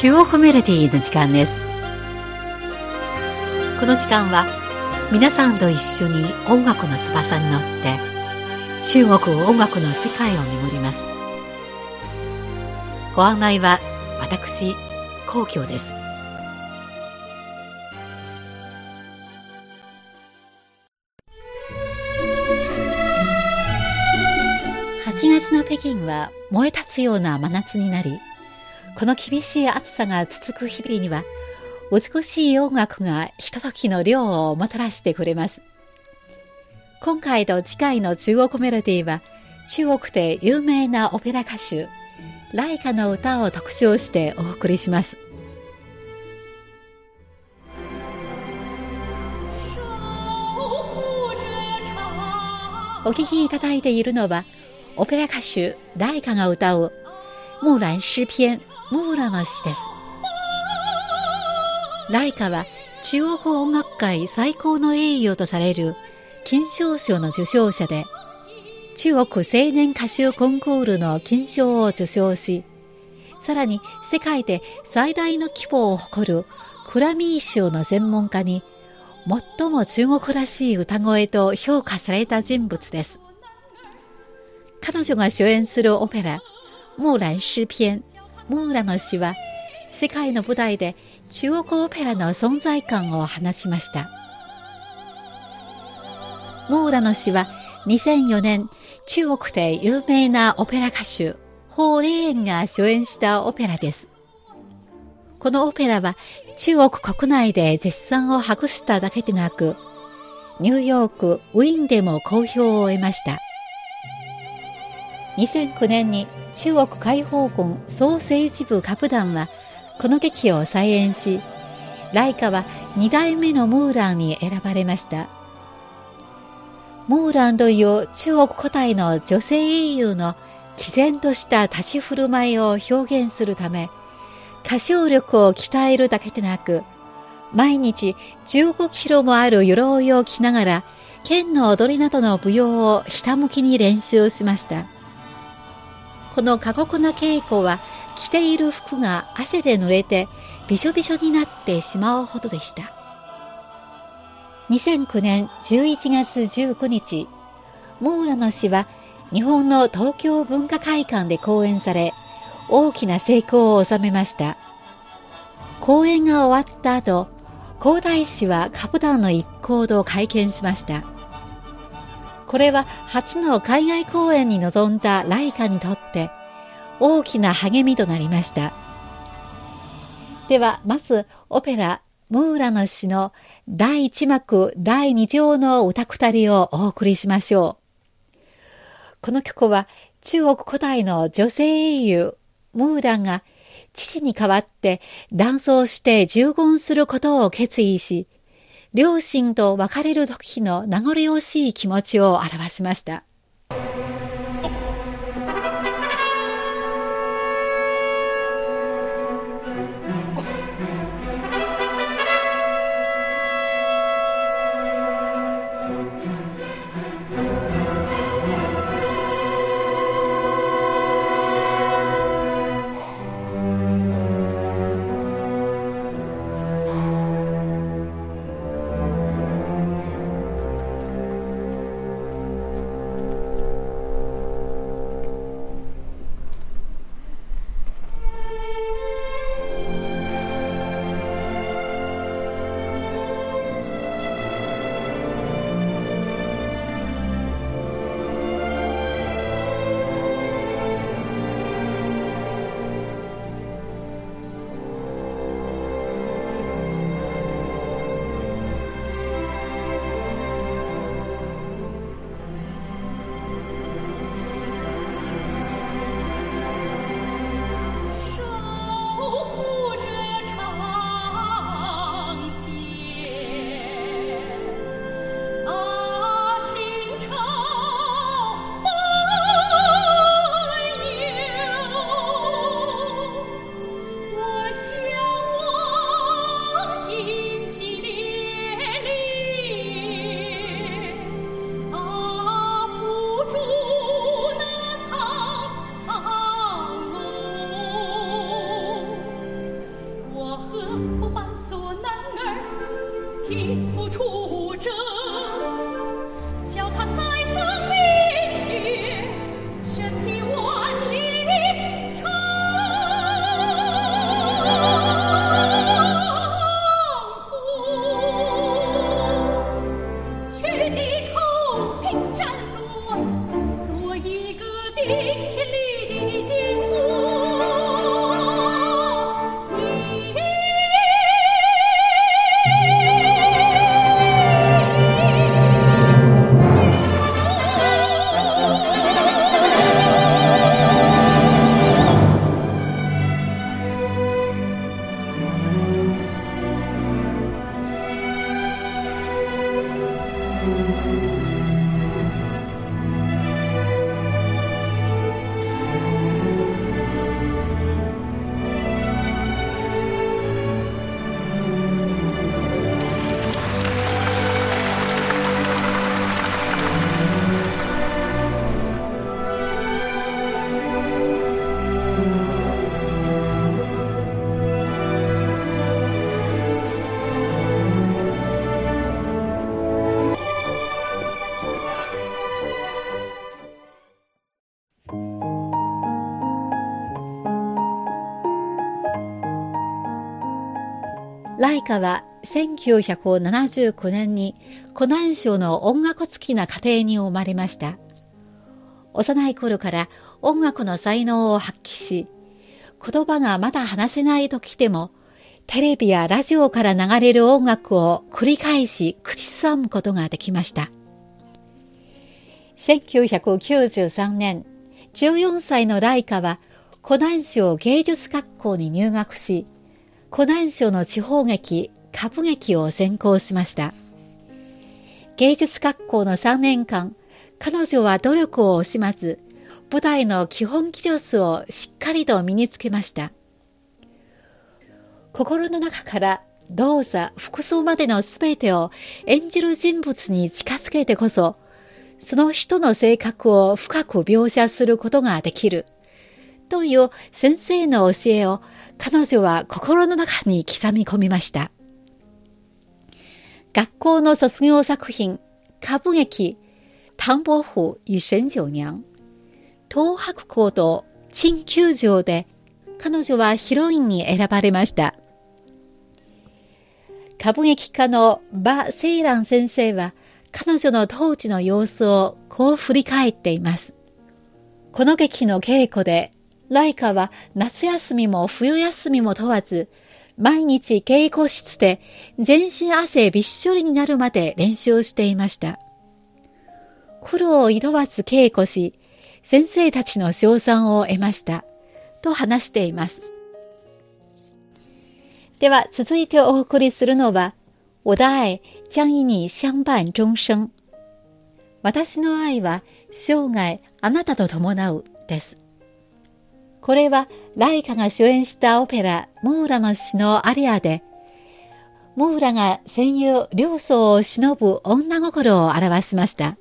中央メロディーの時間です。この時間は皆さんと一緒に音楽の翼に乗って中国音楽の世界を巡ります。ご案内は私皇居です。8月の北京は燃え立つような真夏になりこの厳しい暑さが続く日々には、美しい音楽がひとときの涼をもたらしてくれます。今回と次回の中国メロディーは、中国で有名なオペラ歌手、ライカの歌を特集してお送りします。お聴きいただいているのは、オペラ歌手、ライカが歌う、木蘭詩篇モーラの詩です。ライカは中国音楽界最高の栄誉とされる金賞賞の受賞者で、中国青年歌手コンクールの金賞を受賞し、さらに世界で最大の規模を誇るクラミー賞の専門家に最も中国らしい歌声と評価された人物です。彼女が主演するオペラ、木蘭詩篇モーラの詩は世界の舞台で中国オペラの存在感を放ちました。モーラの詩は2004年中国で有名なオペラ歌手、ホー・レーンが主演したオペラです。このオペラは中国国内で絶賛を博しただけでなく、ニューヨーク、ウィーンでも好評を得ました。2009年に中国解放軍総政治部カ団はこの劇を再演しライカは2代目のムーランに選ばれました。ムーランという中国古代の女性英雄の毅然とした立ち振る舞いを表現するため歌唱力を鍛えるだけでなく毎日15キロもある鎧を着ながら剣の踊りなどの舞踊をひたむきに練習しました。この過酷な稽古は着ている服が汗で濡れてびしょびしょになってしまうほどでした。2009年11月19日、モーラの詩は日本の東京文化会館で講演され、大きな成功を収めました。講演が終わった後、皇太子はカプダンの一行と会見しました。これは初の海外公演に臨んだライカにとって大きな励みとなりました。では、まずオペラムーラの詩の第一幕第二条の歌二人をお送りしましょう。この曲は中国古代の女性英雄ムーラが父に代わって断層して従軍することを決意し、両親と別れる時の名残惜しい気持ちを表しました。Música ライカは1979年に湖南省の音楽付きな家庭に生まれました。幼い頃から音楽の才能を発揮し、言葉がまだ話せない時でも、テレビやラジオから流れる音楽を繰り返し口ずさむことができました。1993年、14歳のライカは湖南省芸術学校に入学し、湖南省の地方劇、歌舞劇を専攻しました。芸術学校の3年間、彼女は努力を惜しまず、舞台の基本技術をしっかりと身につけました。心の中から動作、服装までのすべてを演じる人物に近づけてこそ、その人の性格を深く描写することができる。という先生の教えを彼女は心の中に刻み込みました。学校の卒業作品、歌舞劇、唐伯虎与神九娘、東白校と陳球場で彼女はヒロインに選ばれました。歌舞劇家の馬セイラン先生は彼女の当時の様子をこう振り返っています。この劇の稽古でライカは夏休みも冬休みも問わず、毎日稽古室で全身汗びっしょりになるまで練習していました。苦労を色わず稽古し、先生たちの賞賛を得ました。と話しています。では続いてお送りするのは、我的愛将与你相伴終生。私の愛は生涯あなたと伴うです。これはライカが主演したオペラモーラの詩のアリアで、モーラが戦友両層を忍ぶ女心を表しました。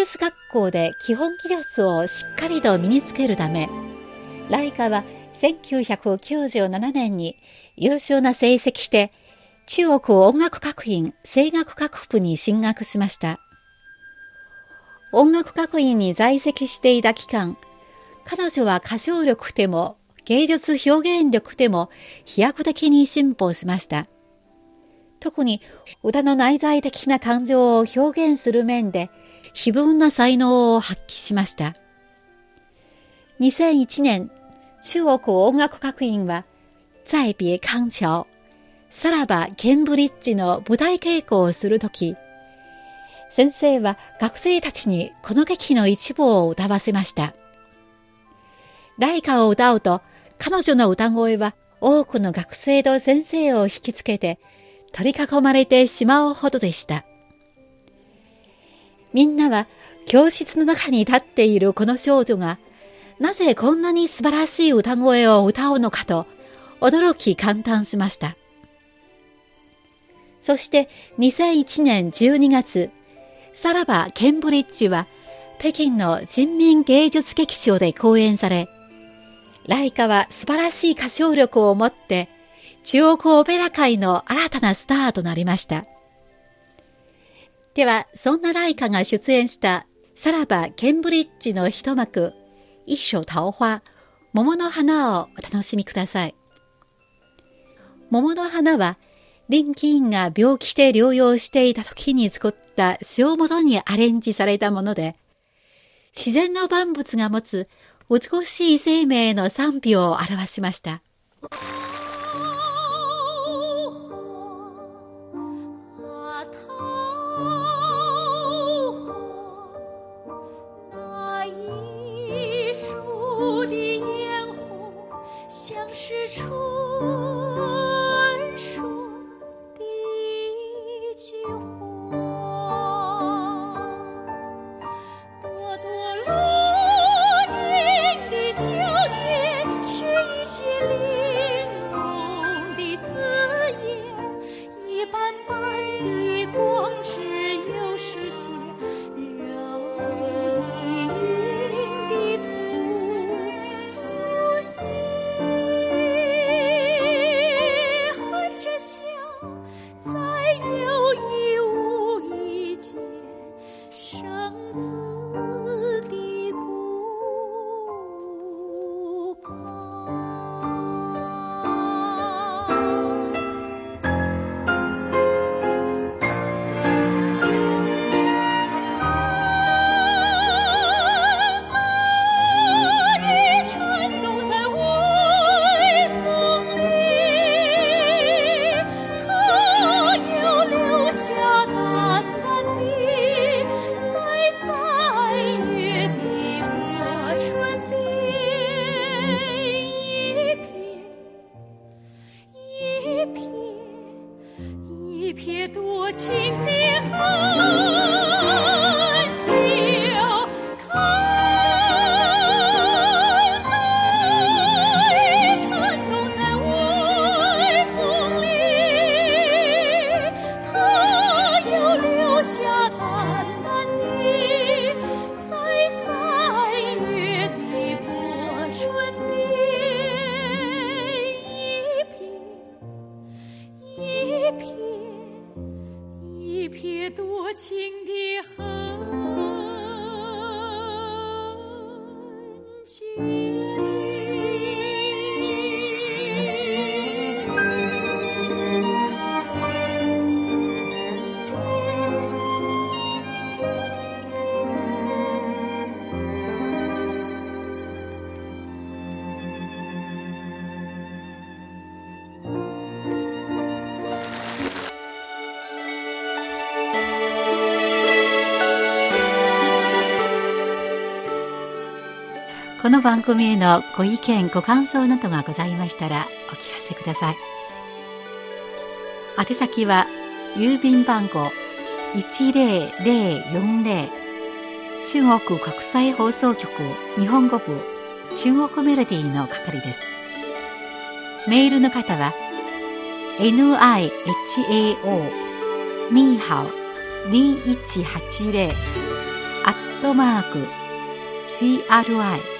術学校で基本技術をしっかりと身につけるため、ライカは1997年に優秀な成績して中国音楽学院声楽学部に進学しました。音楽学院に在籍していた期間、彼女は歌唱力でも芸術表現力でも飛躍的に進歩しました。特に歌の内在的な感情を表現する面で非分な才能を発揮しました。2001年、中国音楽学院は、在別康橋、さらばケンブリッジの舞台稽古をするとき、先生は学生たちにこの劇の一部を歌わせました。ライカを歌うと、彼女の歌声は多くの学生と先生を引きつけて、取り囲まれてしまうほどでした。みんなは教室の中に立っているこの少女が、なぜこんなに素晴らしい歌声を歌うのかと、驚き感嘆しました。そして2001年12月、さらばケンブリッジは北京の人民芸術劇場で公演され、ライカは素晴らしい歌唱力を持って中国オペラ界の新たなスターとなりました。では、そんなライカが出演したさらばケンブリッジの一幕、一首桃花、桃の花をお楽しみください。桃の花は、林気院が病気で療養していた時に作った詩をもとにアレンジされたもので、自然の万物が持つ美しい生命の賛美を表しました。この番組へのご意見ご感想などがございましたらお聞かせください。宛先は郵便番号10040中国国際放送局日本語部中国メロディーの係です。メールの方は nihao ニーハオ2180アットマーク CRI